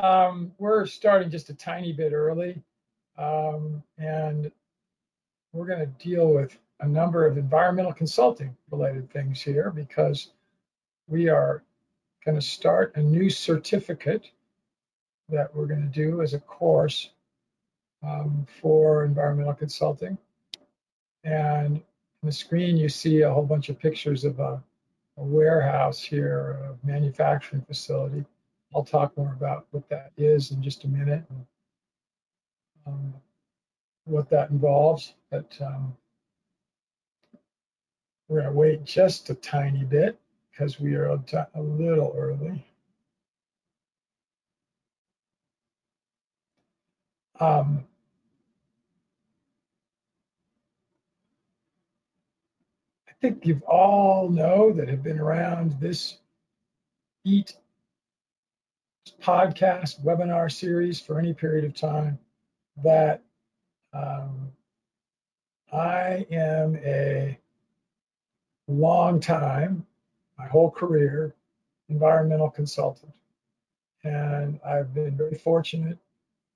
Um, we're starting just a tiny bit early, um, and we're going to deal with a number of environmental consulting related things here because we are going to start a new certificate that we're going to do as a course um, for environmental consulting. And on the screen, you see a whole bunch of pictures of a, a warehouse here, a manufacturing facility. I'll talk more about what that is in just a minute and um, what that involves. But um, we're going to wait just a tiny bit because we are a, a little early. Um, I think you've all know that have been around this EAT podcast webinar series for any period of time that um, I am a long time, my whole career, environmental consultant. And I've been very fortunate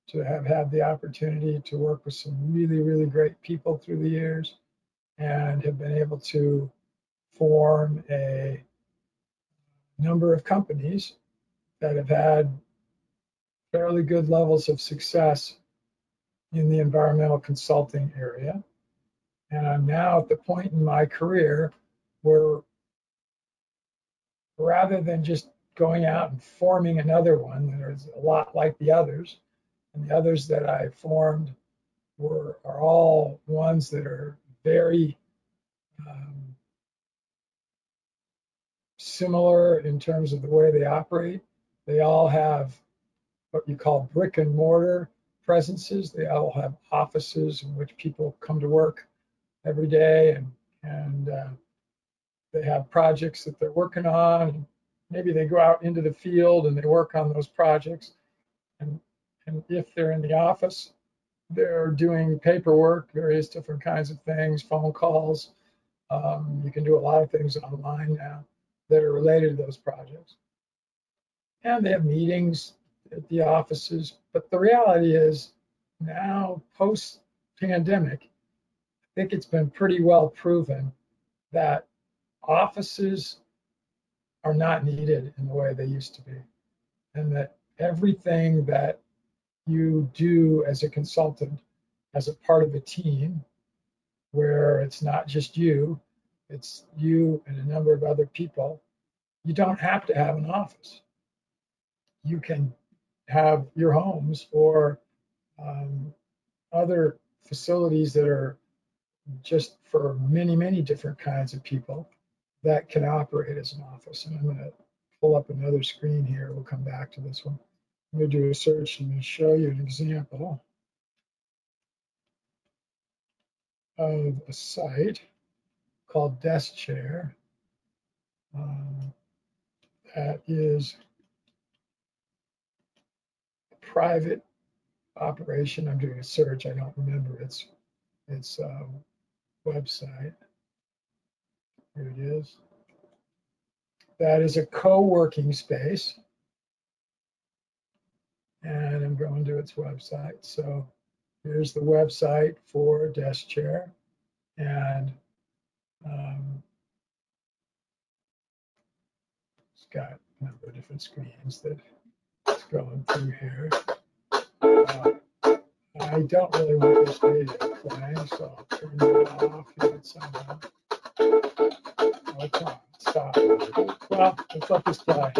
to have had the opportunity to work with some really, really great people through the years and have been able to form a number of companies that have had fairly good levels of success in the environmental consulting area. And I'm now at the point in my career where rather than just going out and forming another one that is a lot like the others, and the others that I formed were are all ones that are very um, similar in terms of the way they operate. They all have what you call brick and mortar presences. They all have offices in which people come to work every day, and and uh, they have projects that they're working on. Maybe they go out into the field and they work on those projects. And and if they're in the office, they're doing paperwork, various different kinds of things, phone calls. Um, you can do a lot of things online now that are related to those projects. And they have meetings at the offices. But the reality is now, post pandemic, I think it's been pretty well proven that offices are not needed in the way they used to be. And that everything that you do as a consultant, as a part of a team, where it's not just you, it's you and a number of other people, you don't have to have an office. You can have your homes or um, other facilities that are just for many, many different kinds of people that can operate as an office. And I'm going to pull up another screen here. We'll come back to this one. I'm going to do a search and show you an example of a site called Desk Chair um, that is private operation. I'm doing a search. I don't remember its its uh, website. Here it is. That is a co-working space and I'm going to its website. So here's the website for Desk Chair, and um, it's got a number of different screens that going through here. Uh, I don't really want this video playing, so I'll turn that off here somehow. Oh, come on, stop. Well, let's let this play.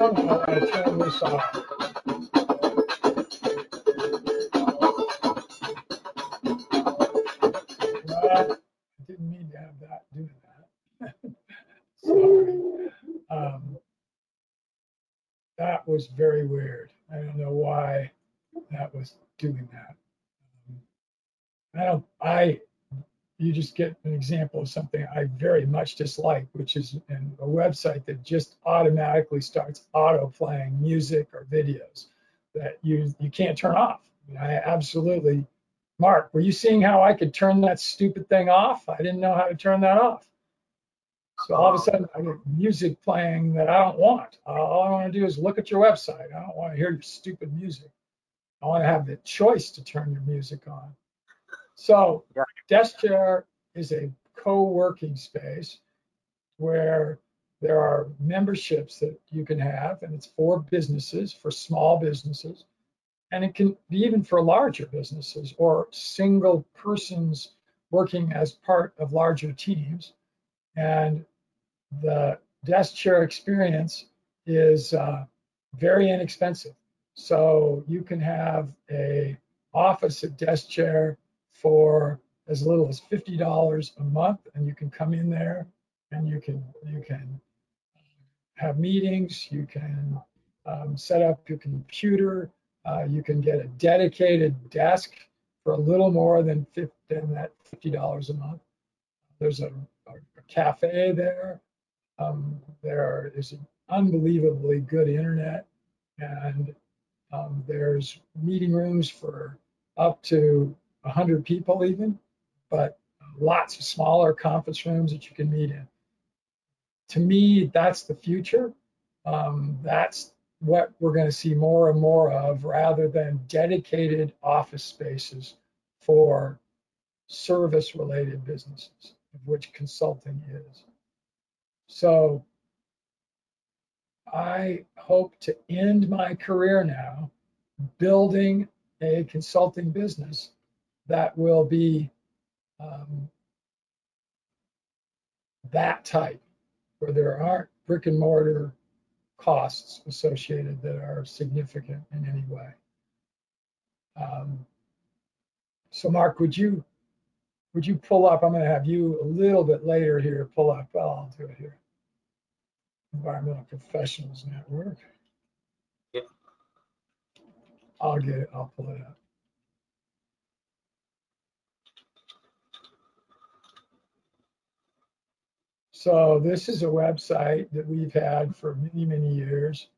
somehow I turn this off. Just get an example of something I very much dislike, which is in a website that just automatically starts auto playing music or videos that you you can't turn off. I, mean, I absolutely, Mark, were you seeing how I could turn that stupid thing off? I didn't know how to turn that off. So all of a sudden, I get music playing that I don't want. All I want to do is look at your website. I don't want to hear your stupid music. I want to have the choice to turn your music on. So, yeah. Desk Chair is a co-working space where there are memberships that you can have, and it's for businesses, for small businesses, and it can be even for larger businesses or single persons working as part of larger teams. And the desk chair experience is uh, very inexpensive. So you can have a office at desk chair for as little as fifty dollars a month, and you can come in there and you can you can have meetings. You can um, set up your computer. Uh, you can get a dedicated desk for a little more than, 50, than that fifty dollars a month. There's a, a, a cafe there. Um, there is an unbelievably good internet, and um, there's meeting rooms for up to 100 people, even, but lots of smaller conference rooms that you can meet in. To me, that's the future. Um, that's what we're going to see more and more of rather than dedicated office spaces for service related businesses, of which consulting is. So I hope to end my career now building a consulting business that will be um, that type, where there aren't brick and mortar costs associated that are significant in any way. Um, so, Mark, would you would you pull up? I'm going to have you a little bit later here pull up. Well, I'll do it here. Environmental Professionals Network. Yeah. I'll get it. I'll pull it up. So this is a website that we've had for many, many years.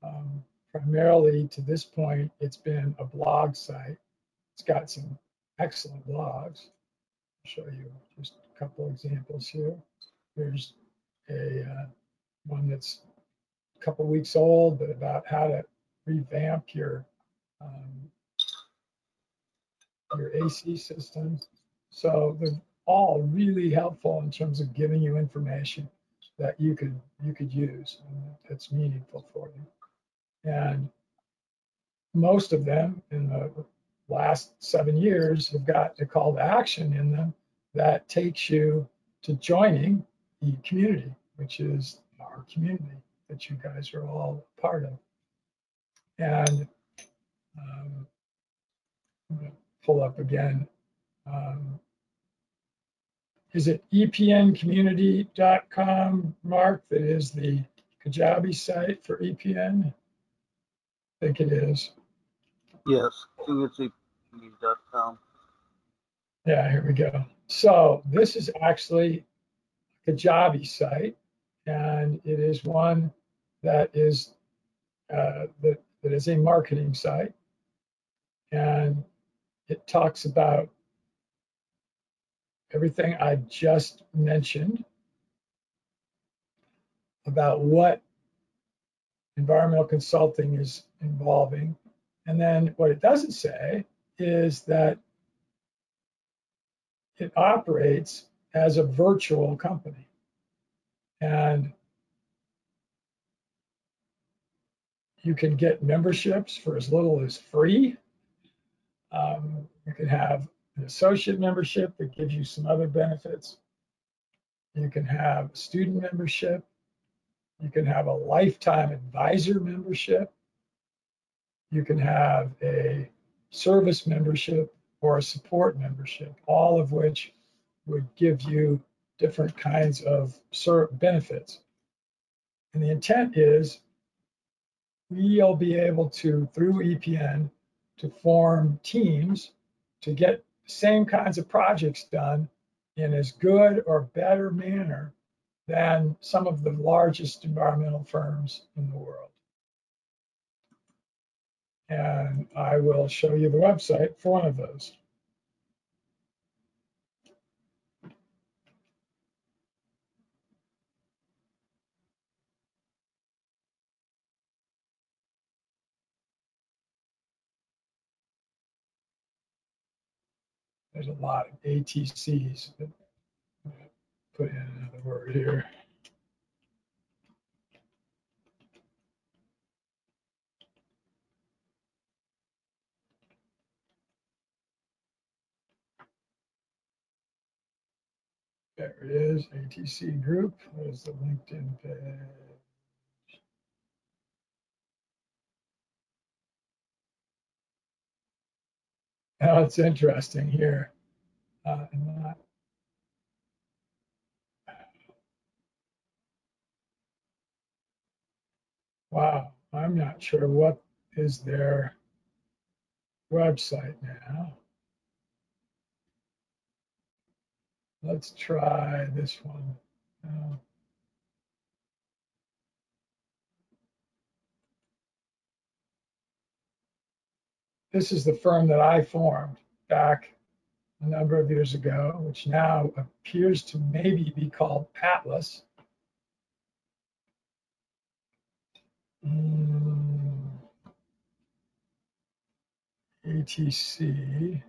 Um, primarily to this point, it's been a blog site. It's got some excellent blogs. I'll show you just a couple examples here. There's a uh, one that's a couple weeks old, but about how to revamp your um, your AC system. So they're all really helpful in terms of giving you information that you could you could use that's meaningful for you. And most of them in the last seven years have got a call to action in them that takes you to joining the community, which is our community that you guys are all part of. And um, pull up again. Um, is it epncommunity.com, Mark, that is the Kajabi site for EPN? I think it is. Yes, community.com. Yeah, here we go. So this is actually a Kajabi site and it is one that is uh, that, that is a marketing site, and it talks about everything I just mentioned about what environmental consulting is involving. And then what it doesn't say is that it operates as a virtual company. And you can get memberships for as little as free. Um, you can have an associate membership that gives you some other benefits. You can have student membership. You can have a lifetime advisor membership. You can have a service membership or a support membership, all of which would give you different kinds of benefits. And the intent is we'll be able to, through EPN, to form teams to get same kinds of projects done in as good or better manner than some of the largest environmental firms in the world. And I will show you the website for one of those. There's a lot of ATCs. That, put in another word here. There it is, ATC group. There's the LinkedIn page. Now it's interesting here. Uh, not, wow, I'm not sure what is their website now. Let's try this one. This is the firm that I formed back a number of years ago, which now appears to maybe be called Atlas. Mm, ATC.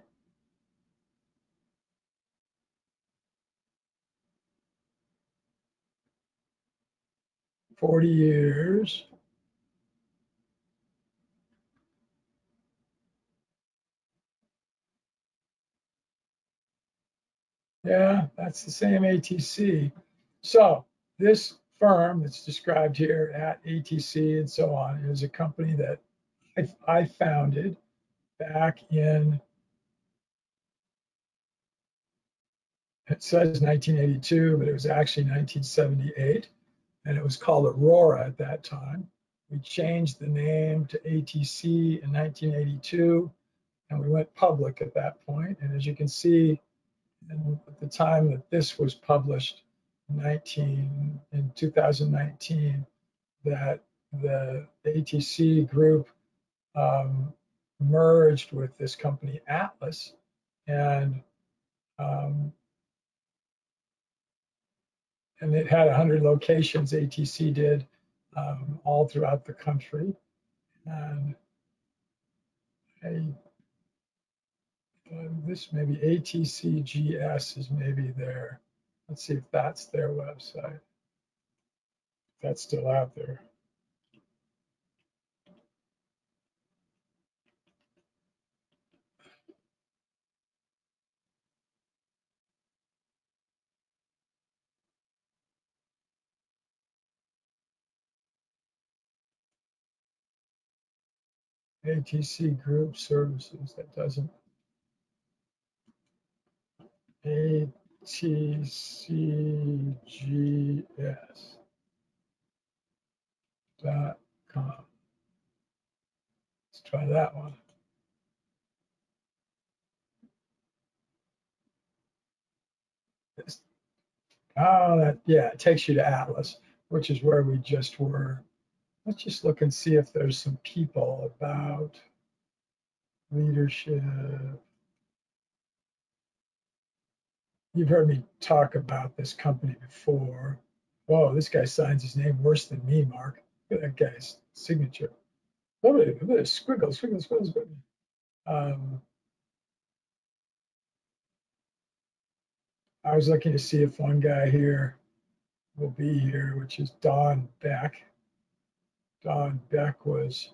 40 years. Yeah, that's the same ATC. So this firm that's described here at ATC and so on is a company that I, I founded back in, it says 1982, but it was actually 1978 and it was called Aurora at that time. We changed the name to ATC in 1982, and we went public at that point. And as you can see, in, at the time that this was published, 19 in 2019, that the ATC group um, merged with this company Atlas, and um, and it had 100 locations, ATC did, um, all throughout the country. And I, this maybe ATCGS is maybe there. Let's see if that's their website. If That's still out there. ATC Group Services. That doesn't. ATCGS dot com. Let's try that one. Oh, that yeah, it takes you to Atlas, which is where we just were let's just look and see if there's some people about leadership. You've heard me talk about this company before. Whoa, this guy signs his name worse than me, Mark. Look at that guy's signature. Look at, at squiggle, squiggle, squiggle, squiggle. Um, I was looking to see if one guy here will be here, which is Don Beck. Don Beck was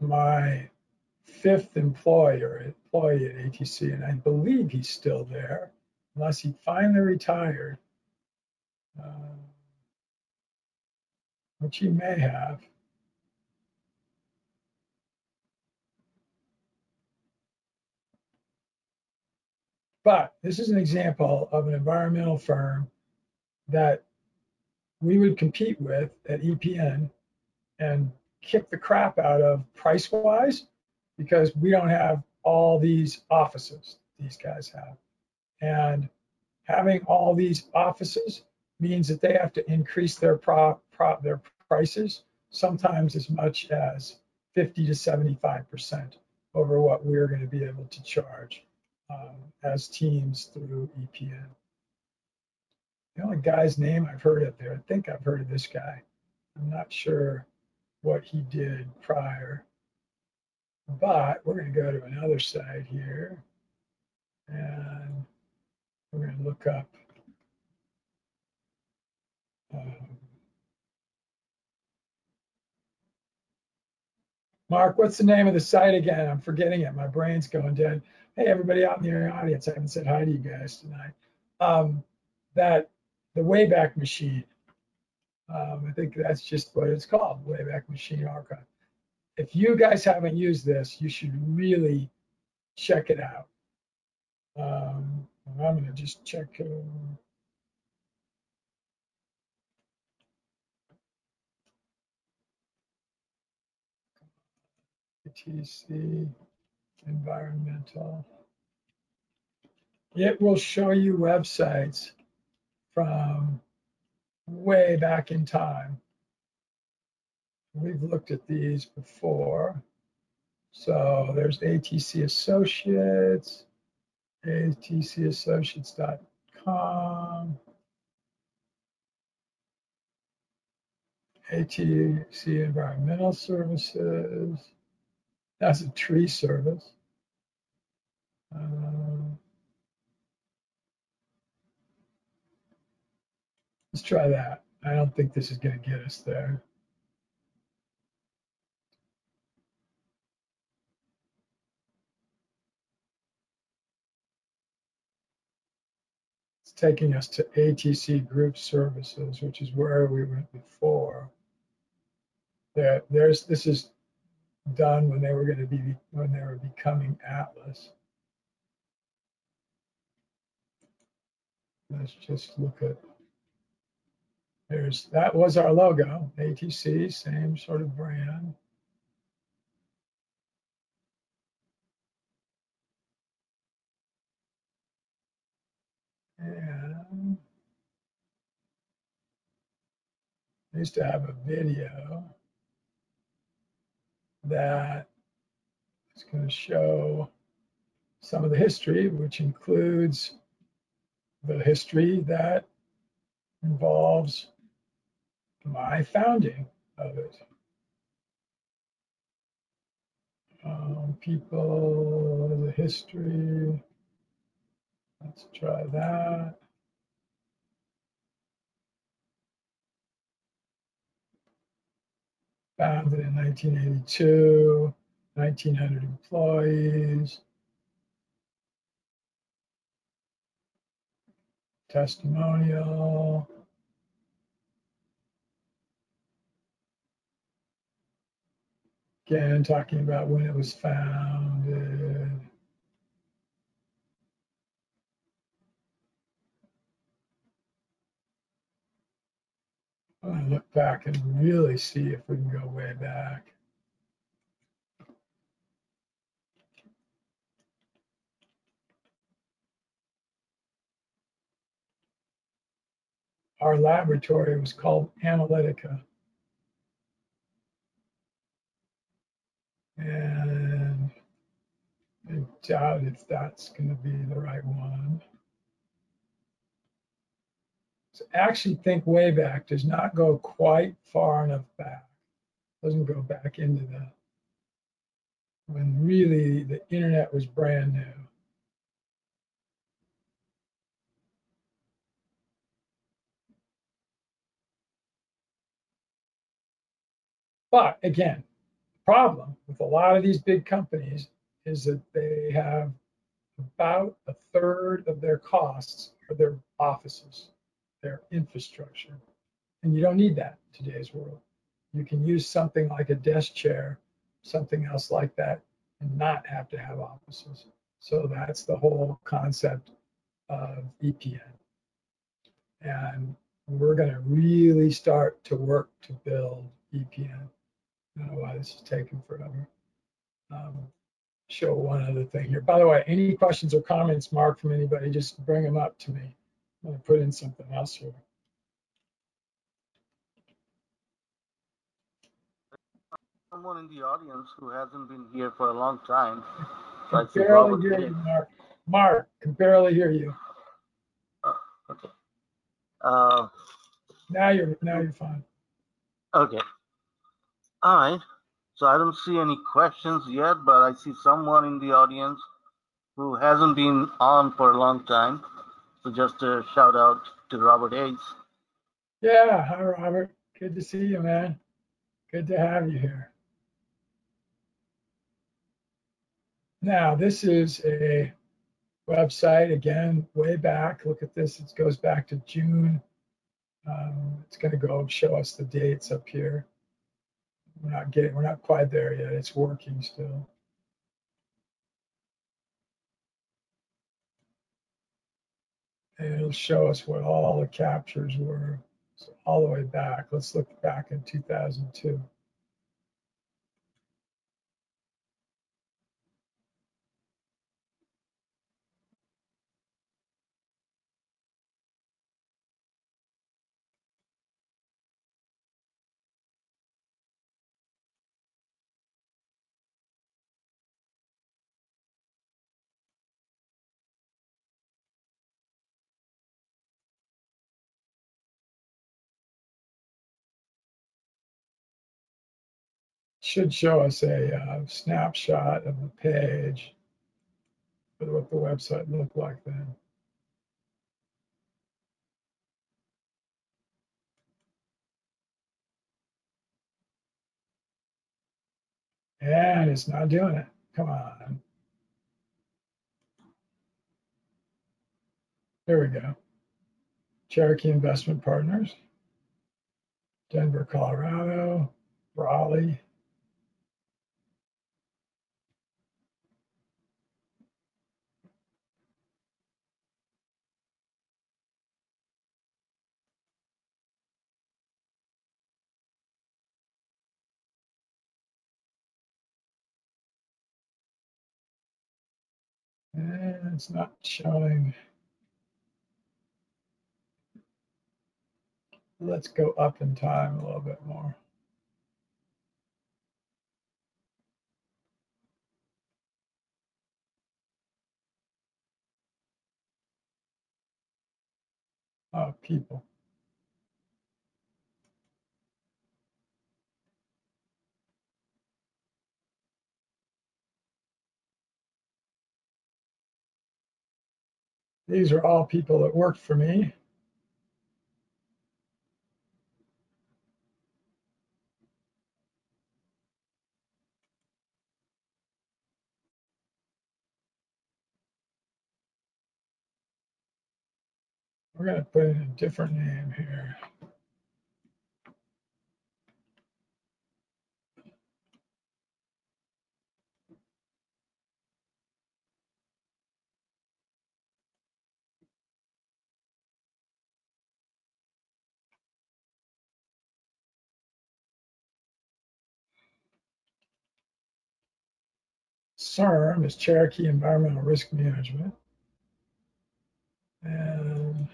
my fifth employer employee at ATC, and I believe he's still there, unless he finally retired, uh, which he may have. But this is an example of an environmental firm that we would compete with at EPN and kick the crap out of price wise because we don't have all these offices these guys have. And having all these offices means that they have to increase their pro, pro, their prices sometimes as much as 50 to 75 percent over what we're going to be able to charge um, as teams through EPN. The only guy's name I've heard of there, I think I've heard of this guy. I'm not sure what he did prior, but we're going to go to another site here and we're going to look up um, Mark, what's the name of the site again? I'm forgetting it. My brain's going dead. Hey, everybody out in the audience, I haven't said hi to you guys tonight. Um, that the Wayback Machine. Um, I think that's just what it's called, Wayback Machine Archive. If you guys haven't used this, you should really check it out. Um, I'm going to just check. Uh, TC environmental. It will show you websites from way back in time. We've looked at these before. So there's ATC Associates, atcassociates.com, ATC Environmental Services. That's a tree service. Uh, let's try that. I don't think this is going to get us there. Taking us to ATC Group Services, which is where we went before. There, there's this is done when they were going to be when they were becoming Atlas. Let's just look at there's that was our logo, ATC, same sort of brand. I used to have a video that is going to show some of the history, which includes the history that involves my founding of it. Um, people, the history. Let's try that. founded in 1982, 1900 employees. Testimonial. Again, talking about when it was founded. Look back and really see if we can go way back. Our laboratory was called Analytica. And I doubt if that's going to be the right one actually think way back does not go quite far enough back. Doesn't go back into the when really the internet was brand new. But again, the problem with a lot of these big companies is that they have about a third of their costs for their offices their infrastructure. And you don't need that in today's world. You can use something like a desk chair, something else like that, and not have to have offices. So that's the whole concept of EPN. And we're going to really start to work to build EPN. I don't know why this is taking forever. Um, show one other thing here. By the way, any questions or comments, Mark, from anybody, just bring them up to me. I'm going to put in something else here. Someone in the audience who hasn't been here for a long time. Can Like the barely hear you, Mark. Mark, can barely hear you. Okay. Uh, Now you're now you're fine. okay. All right. So I don't see any questions yet, but I see someone in the audience who hasn't been on for a long time. So just a shout out to Robert Hayes. Yeah, hi Robert. Good to see you, man. Good to have you here. Now, this is a website again, way back. Look at this. It goes back to June. Um, it's going to go and show us the dates up here. We're not getting, we're not quite there yet. It's working still. And it'll show us what all the captures were. So all the way back. Let's look back in 2002. Should show us a uh, snapshot of the page with what the website looked like then. And it's not doing it. Come on. There we go. Cherokee Investment Partners, Denver, Colorado, Raleigh. And it's not showing. Let's go up in time a little bit more. Oh, people. These are all people that worked for me. We're going to put in a different name here. CERM is Cherokee Environmental Risk Management. And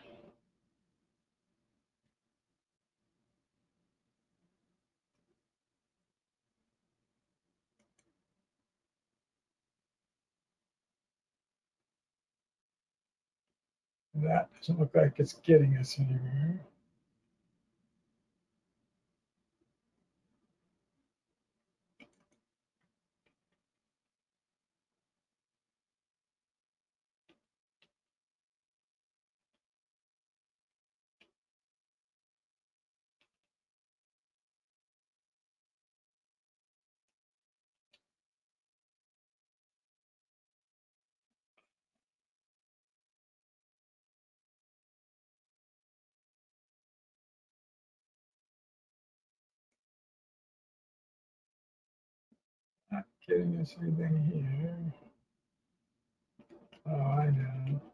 that doesn't look like it's getting us anywhere. Not getting us anything here. Oh, I know.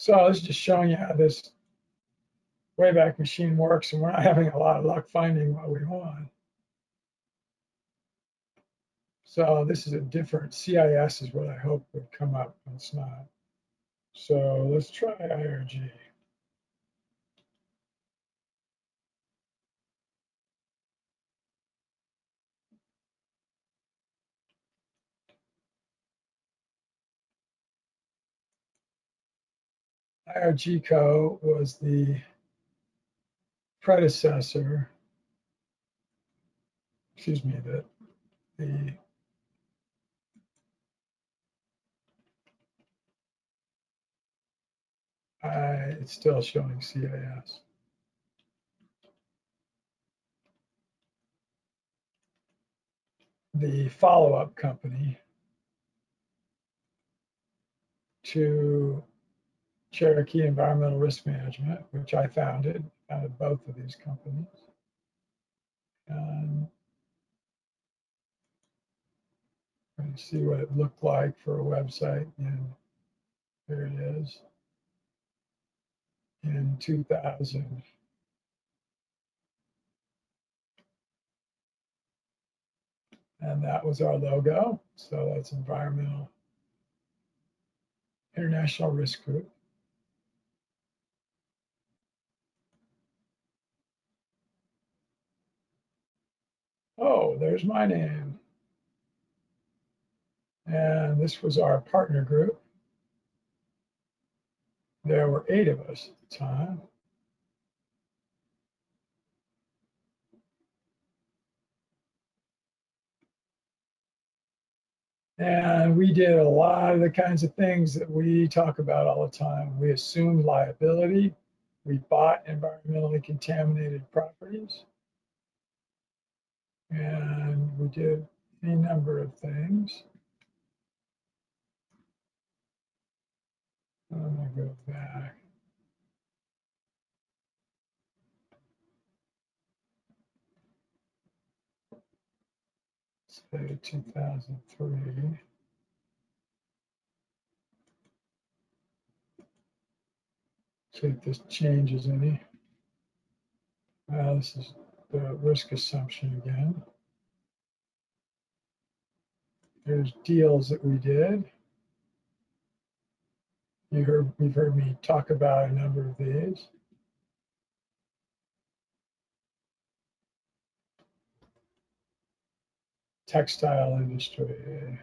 So this is just showing you how this Wayback Machine works, and we're not having a lot of luck finding what we want. So this is a different CIS is what I hope would come up, but it's not. So let's try IRG. IRGCO was the predecessor, excuse me, the, the I, it's still showing CIS. The follow-up company to Cherokee Environmental Risk Management, which I founded, founded both of these companies. And see what it looked like for a website, and there it is in 2000. And that was our logo. So that's Environmental International Risk Group. Oh, there's my name. And this was our partner group. There were eight of us at the time. And we did a lot of the kinds of things that we talk about all the time. We assumed liability. We bought environmentally contaminated properties. And we did any number of things. I'm gonna go back. Say 2003. See if this changes any. Uh, this is the risk assumption again. There's deals that we did. You heard, you've heard me talk about a number of these. Textile industry.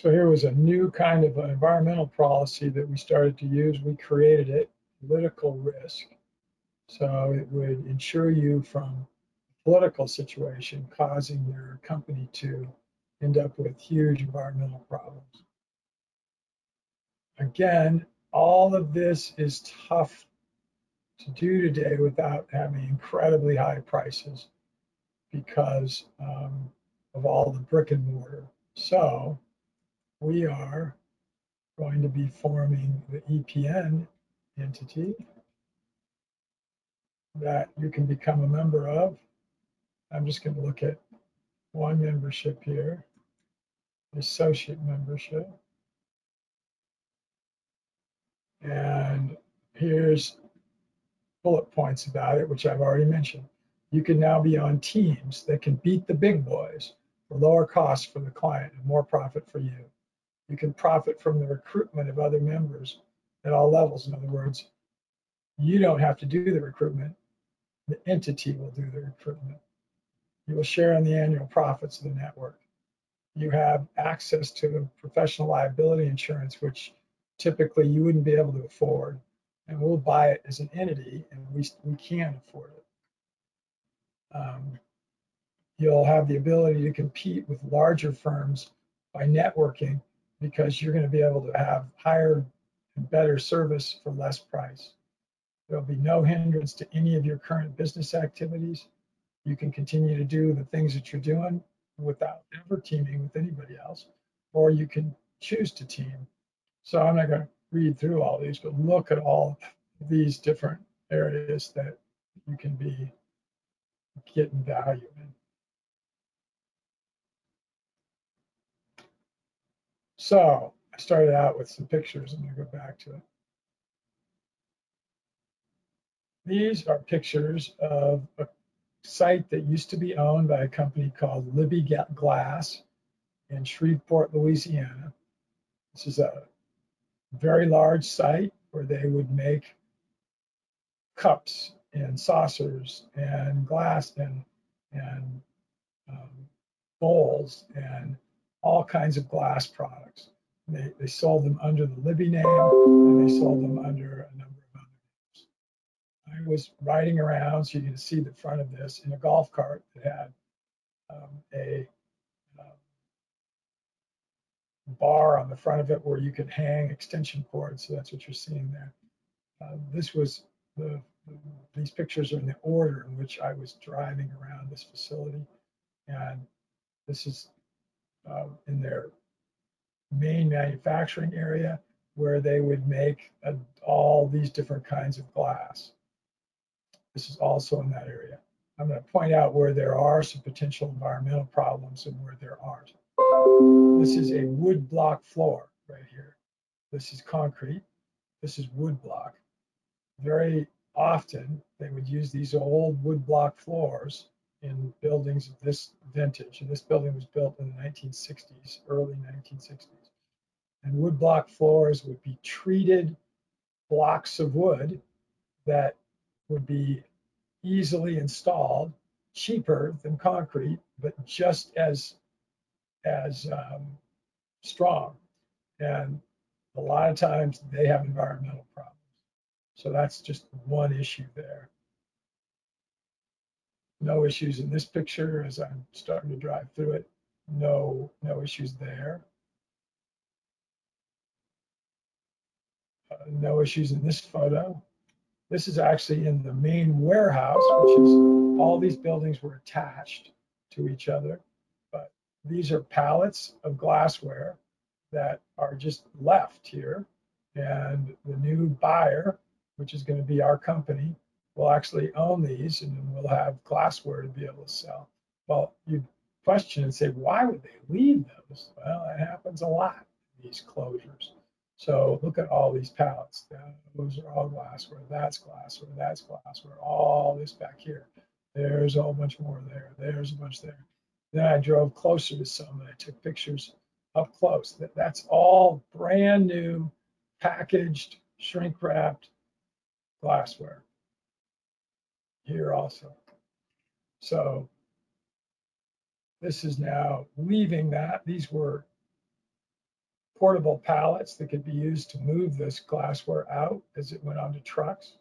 So here was a new kind of environmental policy that we started to use. We created it, political risk. So it would insure you from a political situation causing your company to end up with huge environmental problems. Again, all of this is tough to do today without having incredibly high prices because um, of all the brick and mortar. So we are going to be forming the EPN entity that you can become a member of. I'm just going to look at one membership here, associate membership. And here's bullet points about it, which I've already mentioned. You can now be on teams that can beat the big boys for lower costs for the client and more profit for you you can profit from the recruitment of other members at all levels. In other words, you don't have to do the recruitment, the entity will do the recruitment. You will share in the annual profits of the network. You have access to professional liability insurance, which typically you wouldn't be able to afford. and we'll buy it as an entity, and we we can afford it. Um, you'll have the ability to compete with larger firms by networking because you're going to be able to have higher and better service for less price. There'll be no hindrance to any of your current business activities. You can continue to do the things that you're doing without ever teaming with anybody else, or you can choose to team. So I'm not going to read through all these, but look at all these different areas that you can be getting value in. So I started out with some pictures. And I'm going to go back to it. These are pictures of a site that used to be owned by a company called Libbey Glass in Shreveport, Louisiana. This is a very large site where they would make cups and saucers and glass and and um, bowls and all kinds of glass products. They, they sold them under the Libbey name and they sold them under a number of other names. I was riding around, so you can see the front of this, in a golf cart that had um, a um, bar on the front of it where you could hang extension cords. So that's what you're seeing there. Uh, this was the, the, these pictures are in the order in which I was driving around this facility. And this is uh, in their main manufacturing area where they would make a, all these different kinds of glass. This is also in that area. I'm going to point out where there are some potential environmental problems and where there aren't. This is a wood block floor right here. This is concrete. This is wood block. Very often they would use these old wood block floors in buildings of this vintage. And this building was built in the 1960s, early 1960s. And wood block floors would be treated blocks of wood that would be easily installed, cheaper than concrete, but just as as um, strong. And a lot of times they have environmental problems. So that's just one issue there no issues in this picture as I'm starting to drive through it. No, no issues there. Uh, no issues in this photo. This is actually in the main warehouse, which is all these buildings were attached to each other. But these are pallets of glassware that are just left here. And the new buyer, which is going to be our company, will actually own these and we'll have glassware to be able to sell. Well, you question and say, why would they leave those? Well, it happens a lot in these closures. So look at all these pallets. Those are all glassware. That's glassware. That's glassware. All this back here. There's a whole bunch more there. There's a bunch there. Then I drove closer to some and I took pictures up close. That, that's all brand new, packaged, shrink wrapped glassware here also. So this is now leaving that. These were portable pallets that could be used to move this glassware out as it went onto trucks.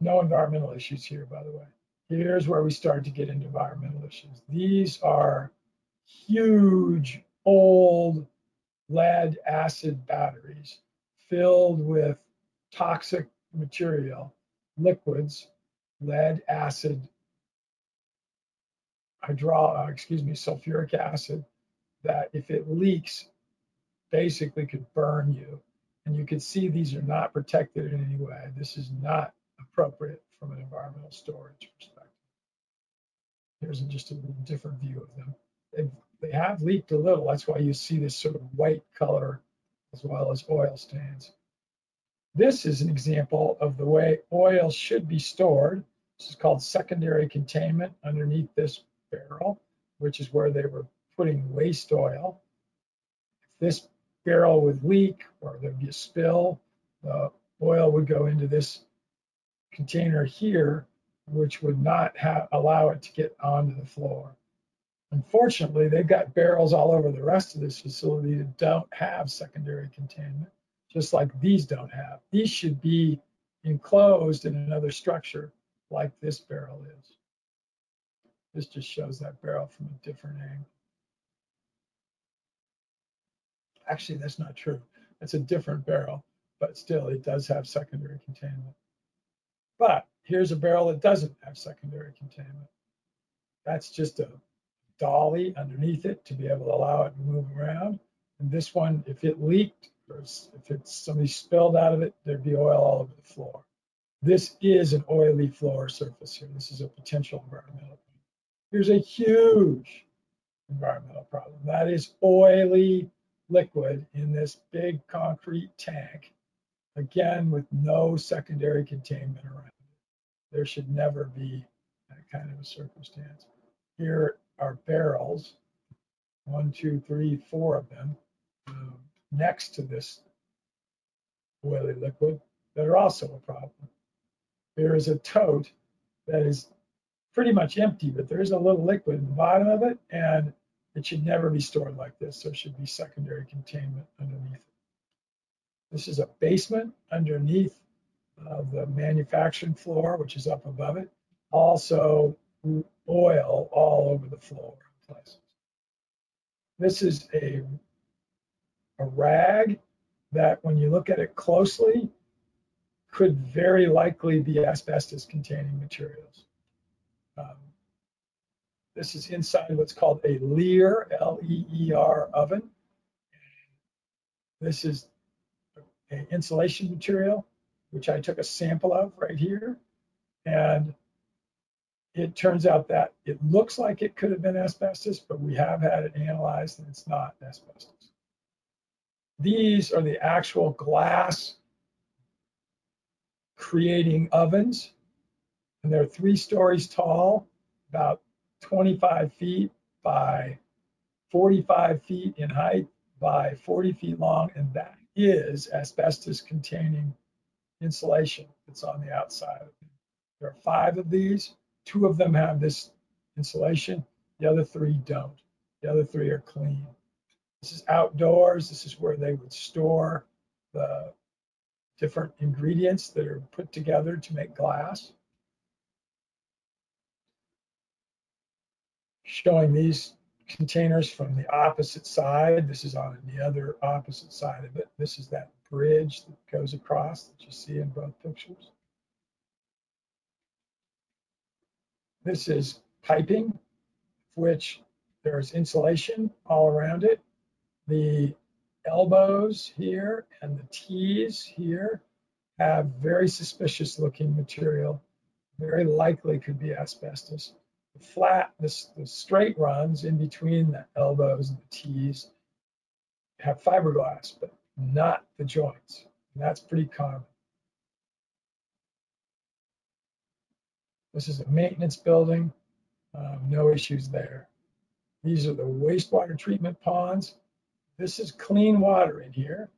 No environmental issues here, by the way. Here's where we start to get into environmental issues. These are huge, old lead acid batteries filled with toxic material, liquids, lead acid, hydro, uh, excuse me, sulfuric acid, that if it leaks, basically could burn you. And you can see these are not protected in any way. This is not appropriate from an environmental storage perspective. Here's just a different view of them. They've, they have leaked a little. That's why you see this sort of white color as well as oil stains. This is an example of the way oil should be stored. This is called secondary containment underneath this barrel, which is where they were putting waste oil. If this barrel would leak or there'd be a spill, the oil would go into this container here, which would not allow it to get onto the floor. Unfortunately, they've got barrels all over the rest of this facility that don't have secondary containment. just like these don't have. These should be enclosed in another structure like this barrel is. This just shows that barrel from a different angle. Actually, that's not true. It's a different barrel, but still it does have secondary containment. But here's a barrel that doesn't have secondary containment. That's just a dolly underneath it to be able to allow it to move around. And this one, if it leaked or if it's somebody spilled out of it, there'd be oil all over the floor. This is an oily floor surface here. This is a potential environmental. Here's a huge environmental problem. That is oily liquid in this big concrete tank, again, with no secondary containment around it. There should never be that kind of a circumstance. Here are barrels, one, two, three, four of them, um, next to this oily liquid that are also a problem. There is a tote that is pretty much empty, but there is a little liquid in the bottom of it, and it should never be stored like this. There should be secondary containment underneath it. This is a basement underneath uh, the manufacturing floor, which is up above it. Also, oil all over the floor places. This is a, a rag that, when you look at it closely, could very likely be asbestos containing materials. Um, this is inside what's called a Leer, L-E-E-R oven. This is an insulation material, which I took a sample of right here. And it turns out that it looks like it could have been asbestos, but we have had it analyzed and it's not asbestos. These are the actual glass creating ovens, and they're three stories tall, about 25 feet by 45 feet in height by 40 feet long, and that is asbestos containing insulation that's on the outside. There are five of these. Two of them have this insulation, the other three don't. The other three are clean. This is outdoors. This is where they would store the different ingredients that are put together to make glass. showing these containers from the opposite side. This is on the other opposite side of it. This is that bridge that goes across that you see in both pictures. This is piping, which there's insulation all around it. The elbows here and the T's here have very suspicious looking material, very likely could be asbestos the flat, the, the straight runs in between the elbows and the T's have fiberglass, but not the joints. And that's pretty common. This is a maintenance building, um, no issues there. These are the wastewater treatment ponds. This is clean water in here,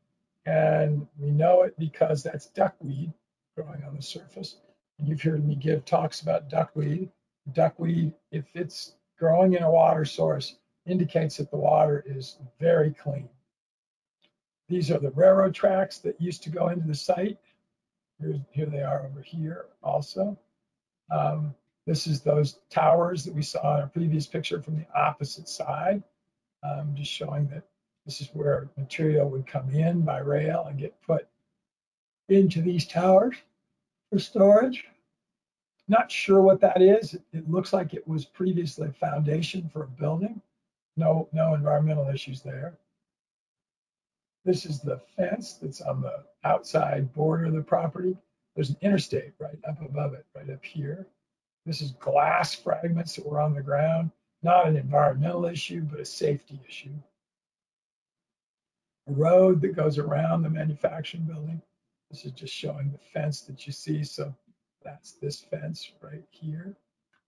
and we know it because that's duckweed growing on the surface. And you've heard me give talks about duckweed duckweed, if it's growing in a water source, indicates that the water is very clean. These are the railroad tracks that used to go into the site. Here, here they are over here also. Um, this is those towers that we saw in a previous picture from the opposite side, um, just showing that this is where material would come in by rail and get put into these towers for storage. Not sure what that is. It looks like it was previously a foundation for a building. No, no environmental issues there. This is the fence that's on the outside border of the property. There's an interstate right up above it, right up here. This is glass fragments that were on the ground. Not an environmental issue, but a safety issue. Road that goes around the manufacturing building. This is just showing the fence that you see. So that's this fence right here.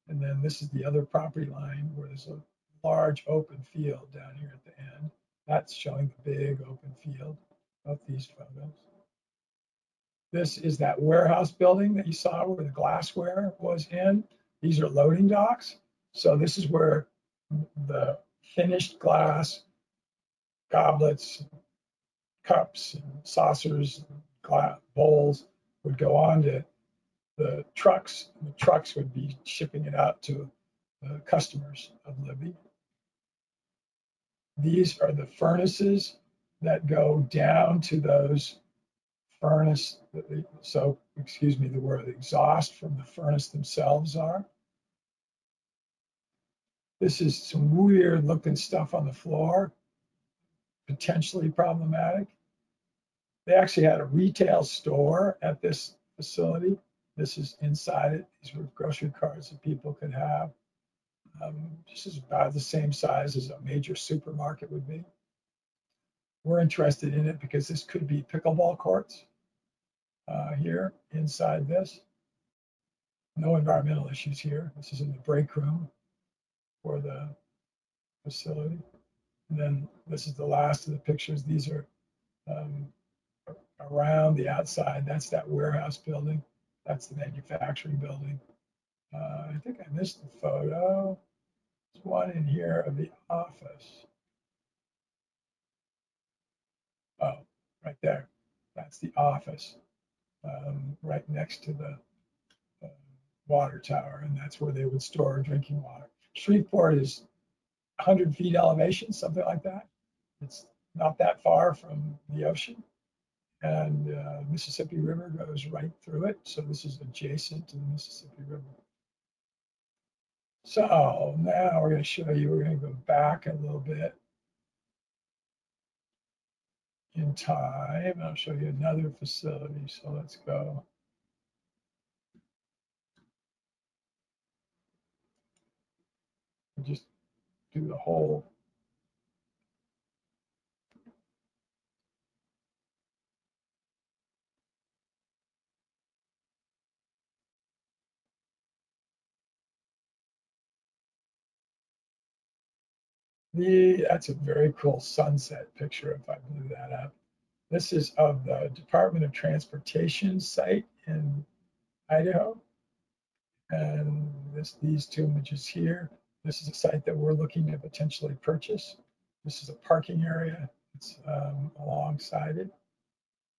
And then this is the other property line where there's a large open field down here at the end. That's showing the big open field of these photos. This is that warehouse building that you saw where the glassware was in. These are loading docks. So this is where the finished glass, goblets, cups and saucers, and bowls would go on to the trucks. The trucks would be shipping it out to the customers of Libbey. These are the furnaces that go down to those furnace. So, excuse me, the word exhaust from the furnace themselves are. This is some weird looking stuff on the floor, potentially problematic. They actually had a retail store at this facility. This is inside it. These were grocery carts that people could have. Um, this is about the same size as a major supermarket would be. We're interested in it because this could be pickleball courts uh, here inside this. No environmental issues here. This is in the break room for the facility. And then this is the last of the pictures. These are um, around the outside. That's that warehouse building. That's the manufacturing building. Uh, I think I missed the photo. There's one in here of the office. Oh, right there. That's the office, um, right next to the uh, water tower, and that's where they would store drinking water. Shreveport is 100 feet elevation, something like that. It's not that far from the ocean. And uh, Mississippi River goes right through it. So this is adjacent to the Mississippi River. So now we're going to show you, we're going to go back a little bit in time. I'll show you another facility. So let's go. just do the whole The, that's a very cool sunset picture if I blew that up. This is of the Department of Transportation site in Idaho. And this, these two images here. This is a site that we're looking to potentially purchase. This is a parking area. It's um, alongside it.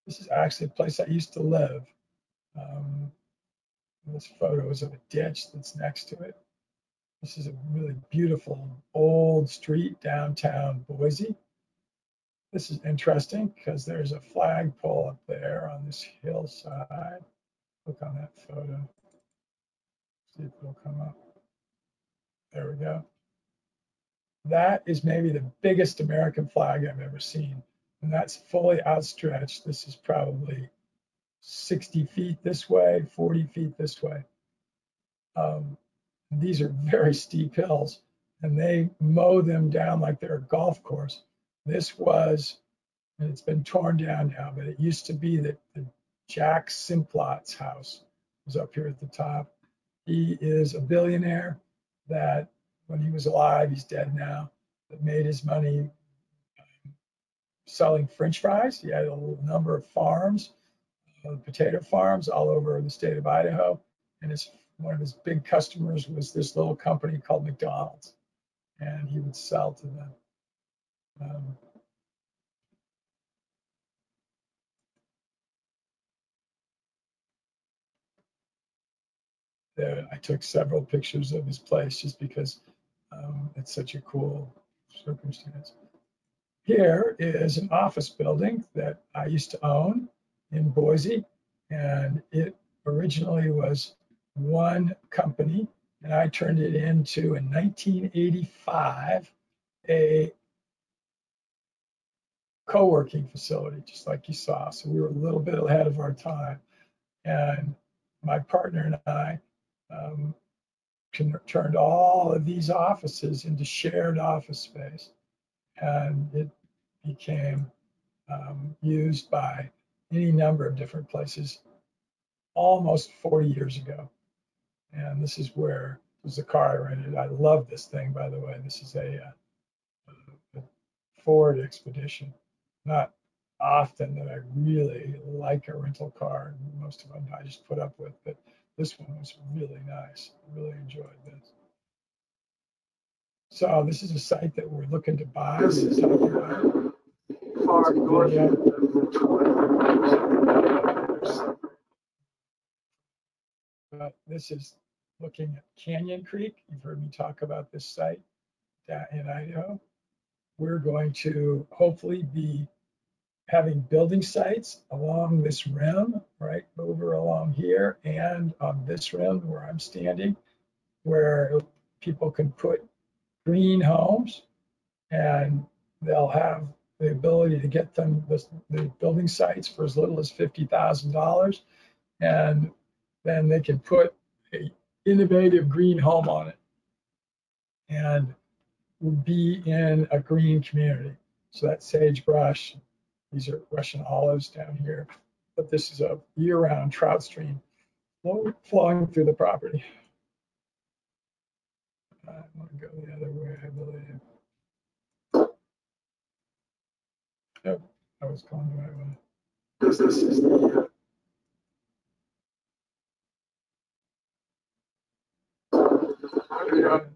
This is actually a place I used to live. Um, this photo is of a ditch that's next to it. This is a really beautiful old street downtown Boise. This is interesting because there's a flagpole up there on this hillside. Look on that photo. See if it'll come up. There we go. That is maybe the biggest American flag I've ever seen. And that's fully outstretched. This is probably 60 feet this way, 40 feet this way. Um, these are very steep hills and they mow them down like they're a golf course. This was, and it's been torn down now, but it used to be that the Jack Simplot's house was up here at the top. He is a billionaire that when he was alive, he's dead now, that made his money um, selling French fries. He had a number of farms, uh, potato farms all over the state of Idaho. And his, one of his big customers was this little company called McDonald's. And he would sell to them. Um, there, I took several pictures of his place just because um, it's such a cool circumstance. Here is an office building that I used to own in Boise, and it originally was one company, and I turned it into in 1985 a co-working facility, just like you saw. So we were a little bit ahead of our time, and my partner and I um, turned all of these offices into shared office space. And it became um, used by any number of different places almost 40 years ago. And this is where was the car I rented. I love this thing, by the way. This is a, uh, a, Ford Expedition. Not often that I really like a rental car. Most of them I just put up with, but this one was really nice. I really enjoyed this. So this is a site that we're looking to buy. This is far north But this is looking at Canyon Creek. You've heard me talk about this site in Idaho. We're going to hopefully be having building sites along this rim, right over along here and on this rim where I'm standing, where people can put green homes and they'll have the ability to get them the, the building sites for as little as $50,000. And then they can put a innovative green home on it and be in a green community. So that's sagebrush. These are Russian olives down here. But this is a year-round trout stream flowing through the property. I want to go the other way, I believe. Yep, I was going the right way. This is the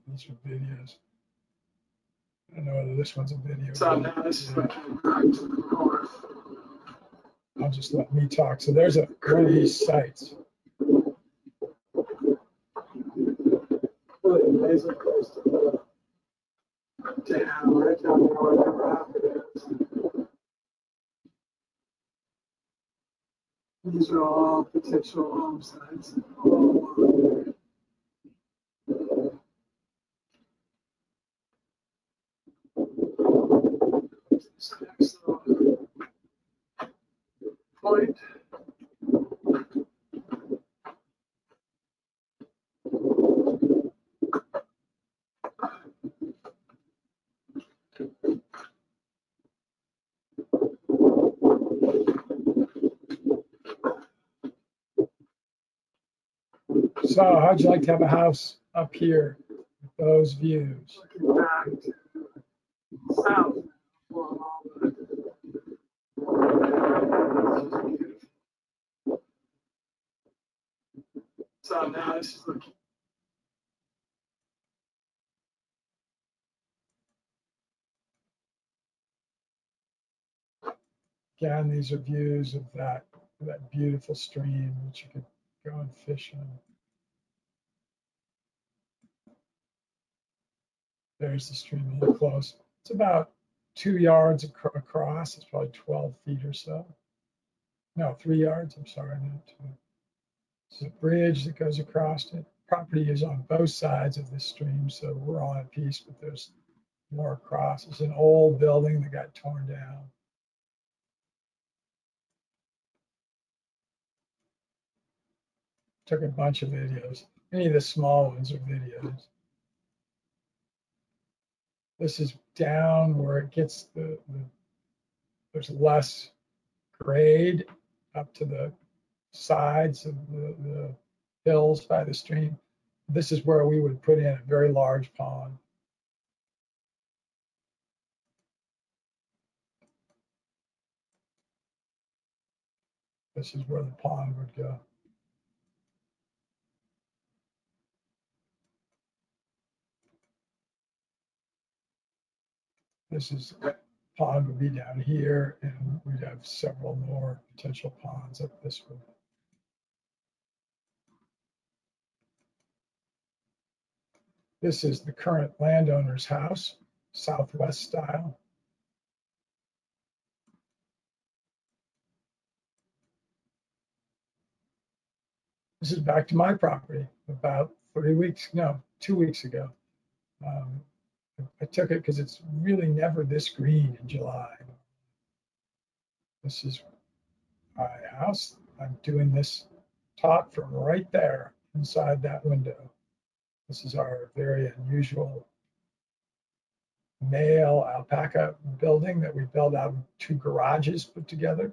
these are videos. I don't know whether this one's a video. So now this is back to the north. I'll just let me talk. So there's a one of these sites. Laser close to the down, right down the northern These are all potential home sites. So, how'd you like to have a house up here with those views? Looking back to south. Now this is looking. Again, these are views of that that beautiful stream which you could go and fish in. There's the stream little close. It's about two yards ac across. It's probably 12 feet or so. No, three yards. I'm sorry, not two. It's a bridge that goes across it. Property is on both sides of the stream, so we're all at peace, but there's more across. It's an old building that got torn down. Took a bunch of videos. Any of the small ones are videos. This is down where it gets the, the there's less grade up to the sides of the, the hills by the stream. This is where we would put in a very large pond. This is where the pond would go. This is pond would be down here, and we'd have several more potential ponds up this way. This is the current landowner's house, Southwest style. This is back to my property about three weeks, no, two weeks ago. Um, I took it because it's really never this green in July. This is my house. I'm doing this talk from right there inside that window. This is our very unusual male alpaca building that we built out of two garages put together.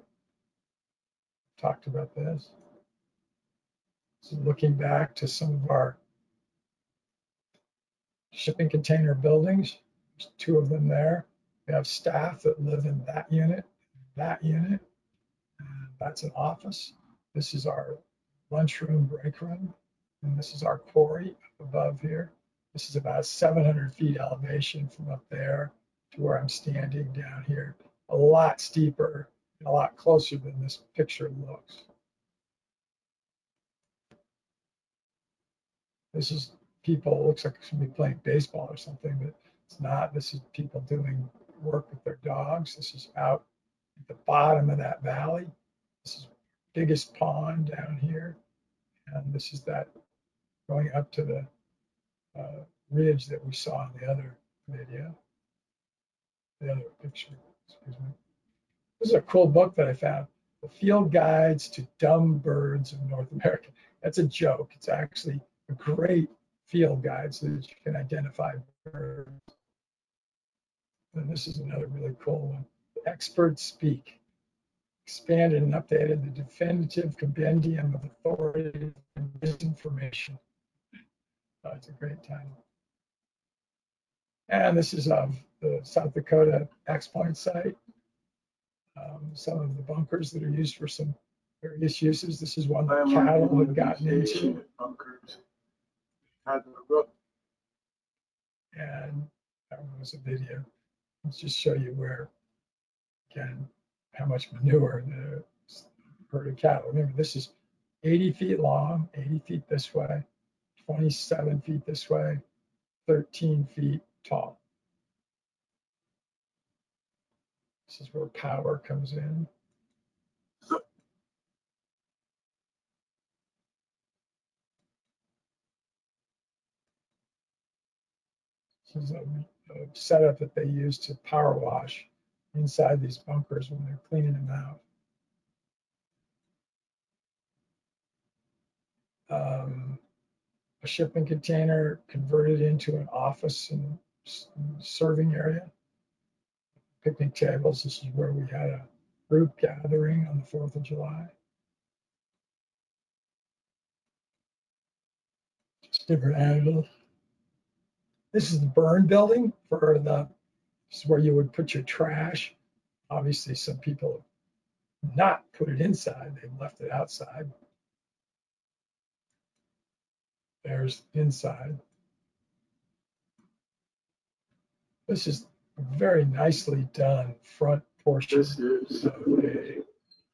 Talked about this. So looking back to some of our shipping container buildings. There's two of them there. We have staff that live in that unit, that unit. And that's an office. This is our lunchroom, break room. And this is our quarry up above here. This is about 700 feet elevation from up there to where I'm standing down here. A lot steeper a lot closer than this picture looks. This is people, looks like somebody playing baseball or something, but it's not. This is people doing work with their dogs. This is out at the bottom of that valley. This is biggest pond down here. And this is that going up to the uh, ridge that we saw in the other video, the other picture, excuse me. This is a cool book that I found, The Field Guides to Dumb Birds of North America. That's a joke. It's actually a great field guide so that you can identify birds. And this is another really cool one. Experts Speak. Expanded and updated the definitive compendium of authority and misinformation. Oh, it's a great title. And this is of the South Dakota X Point site. Um, some of the bunkers that are used for some various uses. This is one that cattle had gotten into. Bunkers. Had roof. And that one was a video. Let's just show you where, again, how much manure the herd of cattle. Remember, this is 80 feet long, 80 feet this way, 27 feet this way, 13 feet tall. This is where power comes in. This is a, a setup that they use to power wash inside these bunkers when they're cleaning them out. Um, a shipping container converted into an office and serving area. Picnic tables. This is where we had a group gathering on the 4th of July. Just different angles. This is the burn building for the, this is where you would put your trash. Obviously, some people have not put it inside, they've left it outside. There's inside. This is very nicely done front portion. This is of a-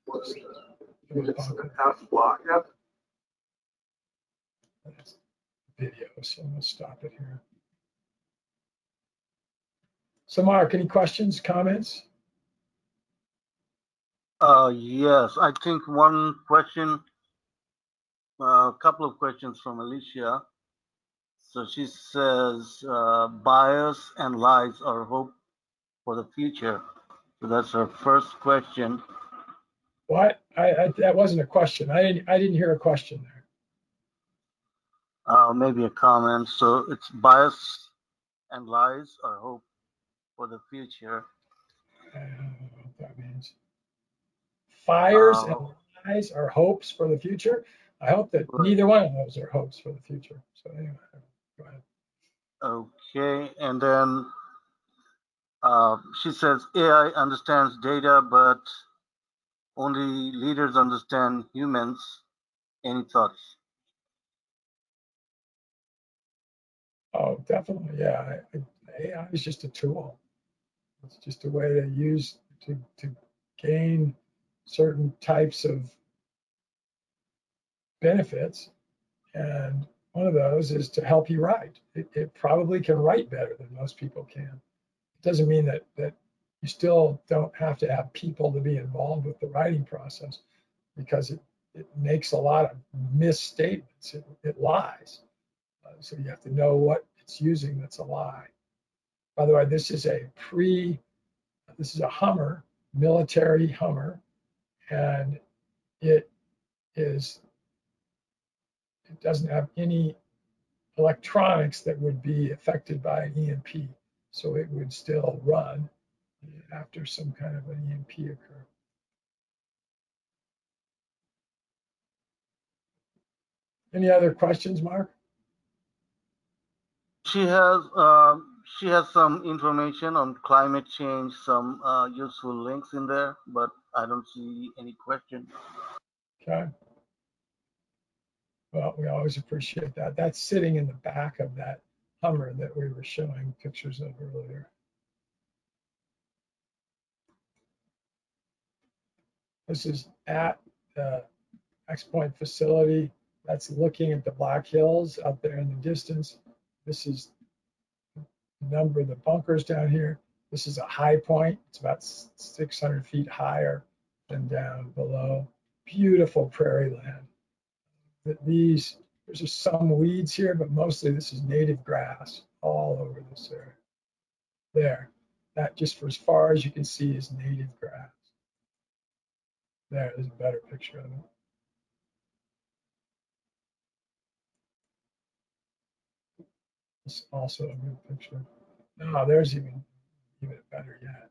what's of the, a a half block, yep. That's Video, so I'm gonna stop it here. So Mark, any questions, comments? Uh, yes, I think one question, a couple of questions from Alicia. So she says, uh, bias and lies are hope for the future. So that's her first question. What? I, I, that wasn't a question. I didn't, I didn't hear a question there. Uh, maybe a comment. So it's bias and lies are hope for the future. I don't know what that means. Fires and Oh. lies are hopes for the future. I hope that Right. neither one of those are hopes for the future. So anyway, go ahead. Okay, and then uh, she says AI understands data, but only leaders understand humans. Any thoughts? Oh, definitely. Yeah. AI is just a tool. It's just a way to use to, to gain certain types of benefits. And one of those is to help you write. It, it probably can write better than most people can. It doesn't mean that, that you still don't have to have people to be involved with the writing process because it, it makes a lot of misstatements. It, it lies. Uh, so you have to know what it's using that's a lie. By the way, this is a pre, this is a Hummer, military Hummer, and it is, it doesn't have any electronics that would be affected by an EMP. So it would still run after some kind of an EMP occur. Any other questions, Mark? She has um, she has some information on climate change, some uh, useful links in there, but I don't see any question. Okay. Well, we always appreciate that. That's sitting in the back of that Hummer that we were showing pictures of earlier. This is at the X Point facility. That's looking at the Black Hills out there in the distance. This is the number of the bunkers down here. This is a high point. It's about 600 feet higher than down below. Beautiful prairie land. That these there's just some weeds here, but mostly this is native grass all over this area. There, that just for as far as you can see is native grass. There, there's a better picture of it. It's also a good picture. No, there's even even better yet.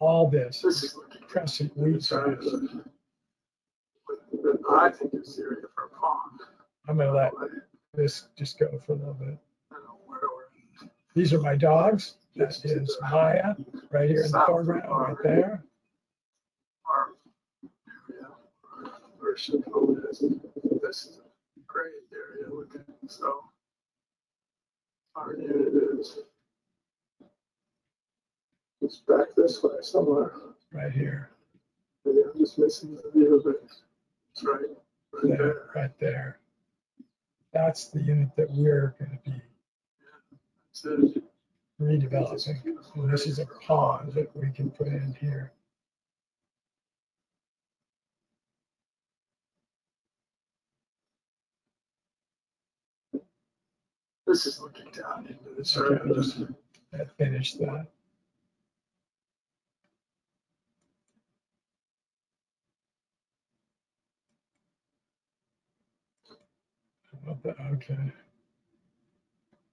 All this This is looking. crescent weed Sorry. grass. But I think it's the area for a pond. I'm gonna let this just go for a little bit. don't know where we're. These are my dogs. That is Maya, right here in the foreground, right there. farm area, Where Chippewa is. This is a great area looking, so. Our unit is. It's back this way somewhere. right here, Maybe I'm just missing the view of it. Right, right there, there. right there. That's the unit that we're gonna be It's redeveloping. And this is a pond that we can put in here. This is looking down into this Okay, just finish that. Okay.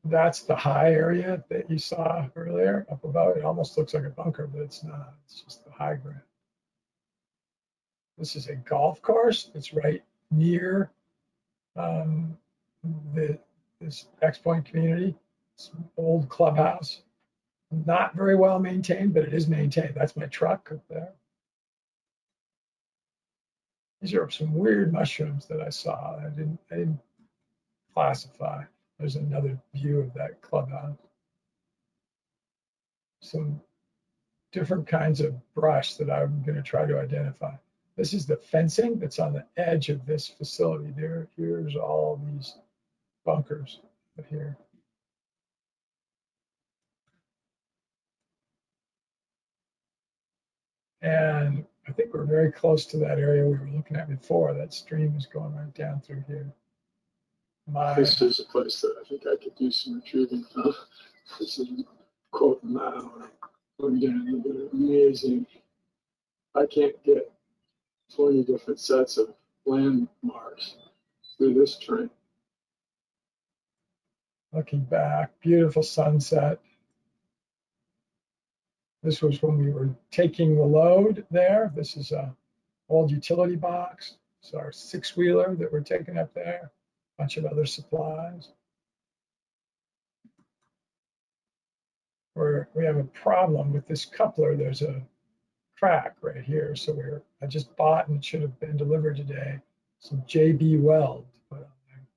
That's the high area that you saw earlier up above. It almost looks like a bunker, but it's not. It's just the high ground. This is a golf course. It's right near um, the this X Point community. It's old clubhouse. Not very well maintained, but it is maintained. That's my truck up there. These are some weird mushrooms that I saw. I didn't, I didn't classify. There's another view of that clubhouse. Some different kinds of brush that I'm going to try to identify. This is the fencing that's on the edge of this facility. There, here's all these bunkers here. And I think we're very close to that area we were looking at before. That stream is going right down through here. My, This is a place that I think I could do some retrieving from. This is quote now. I'm getting amazing. I can't get 20 different sets of landmarks through this train. looking back, beautiful sunset. This was when we were taking the load there. This is a old utility box. It's our six wheeler that we're taking up there. Bunch of other supplies. We have a problem with this coupler. There's a crack right here. So we're I just bought and it should have been delivered today. Some JB weld to put on there.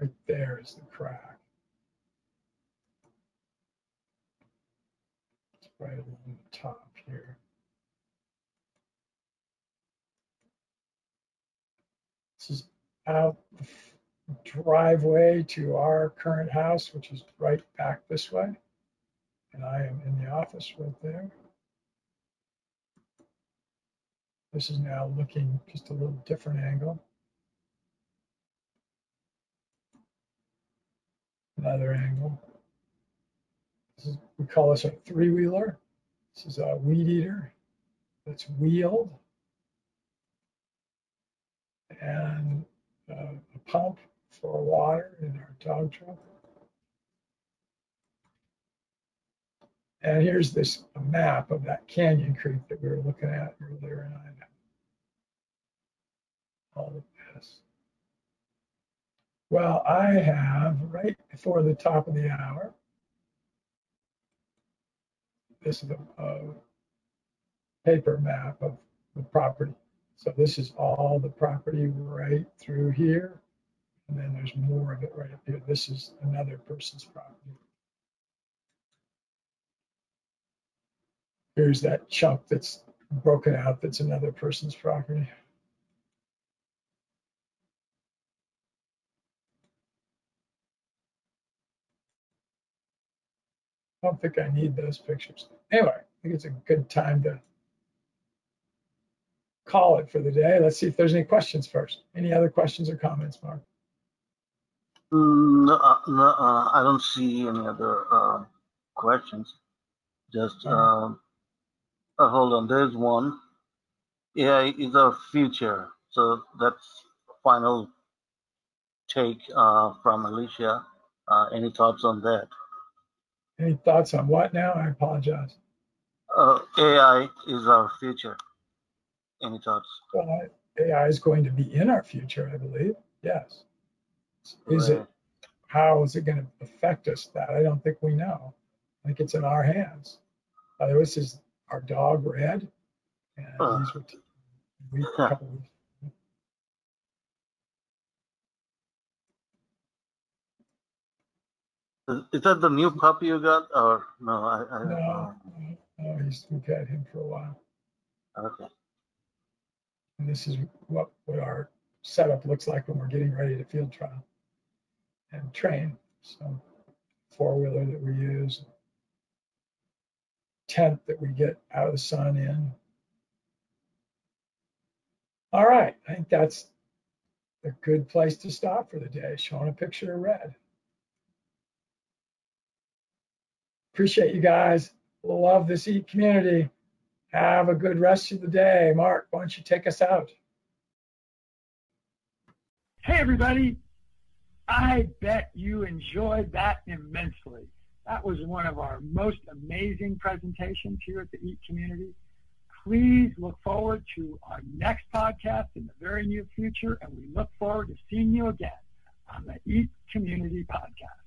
Right there is the crack. It's right along the top here. This is out the driveway to our current house, which is right back this way. And I am in the office right there. This is now looking just a little different angle. Another angle. Is, we call this a three wheeler. This is a weed eater that's wheeled. And uh, a pump for water in our dog truck. And here's this map of that canyon creek that we were looking at earlier in Idaho. All of this. Well, I have right before the top of the hour. This is a, a paper map of the property. So this is all the property right through here. And then there's more of it right up here. This is another person's property. Here's that chunk that's broken out that's another person's property. I don't think I need those pictures. Anyway, I think it's a good time to call it for the day. Let's see if there's any questions first. Any other questions or comments, Mark? No, uh, no, uh, I don't see any other uh, questions. Just um, uh, hold on. There's one. AI is our future. So that's final take uh, from Alicia. Uh, any thoughts on that? Any thoughts on what now? I apologize. Uh, AI is our future. Any thoughts? Well, AI is going to be in our future, I believe. Yes. Is it? How is it going to affect us? That I don't think we know. I think it's in our hands. Uh, this is our dog Red, and these were t- week, a couple weeks. Is, that the new puppy you got, or no? I, I don't No, know. no, he's we've had him for a while. Okay. And this is what, what our setup looks like when we're getting ready to field trial and train. So four wheeler that we use, tent that we get out of the sun in. All right, I think that's a good place to stop for the day, showing a picture of red. Appreciate you guys. Love this EAT community. Have a good rest of the day. Mark, why don't you take us out? Hey, everybody. I bet you enjoyed that immensely. That was one of our most amazing presentations here at the EAT community. Please look forward to our next podcast in the very near future, and we look forward to seeing you again on the EAT Community Podcast.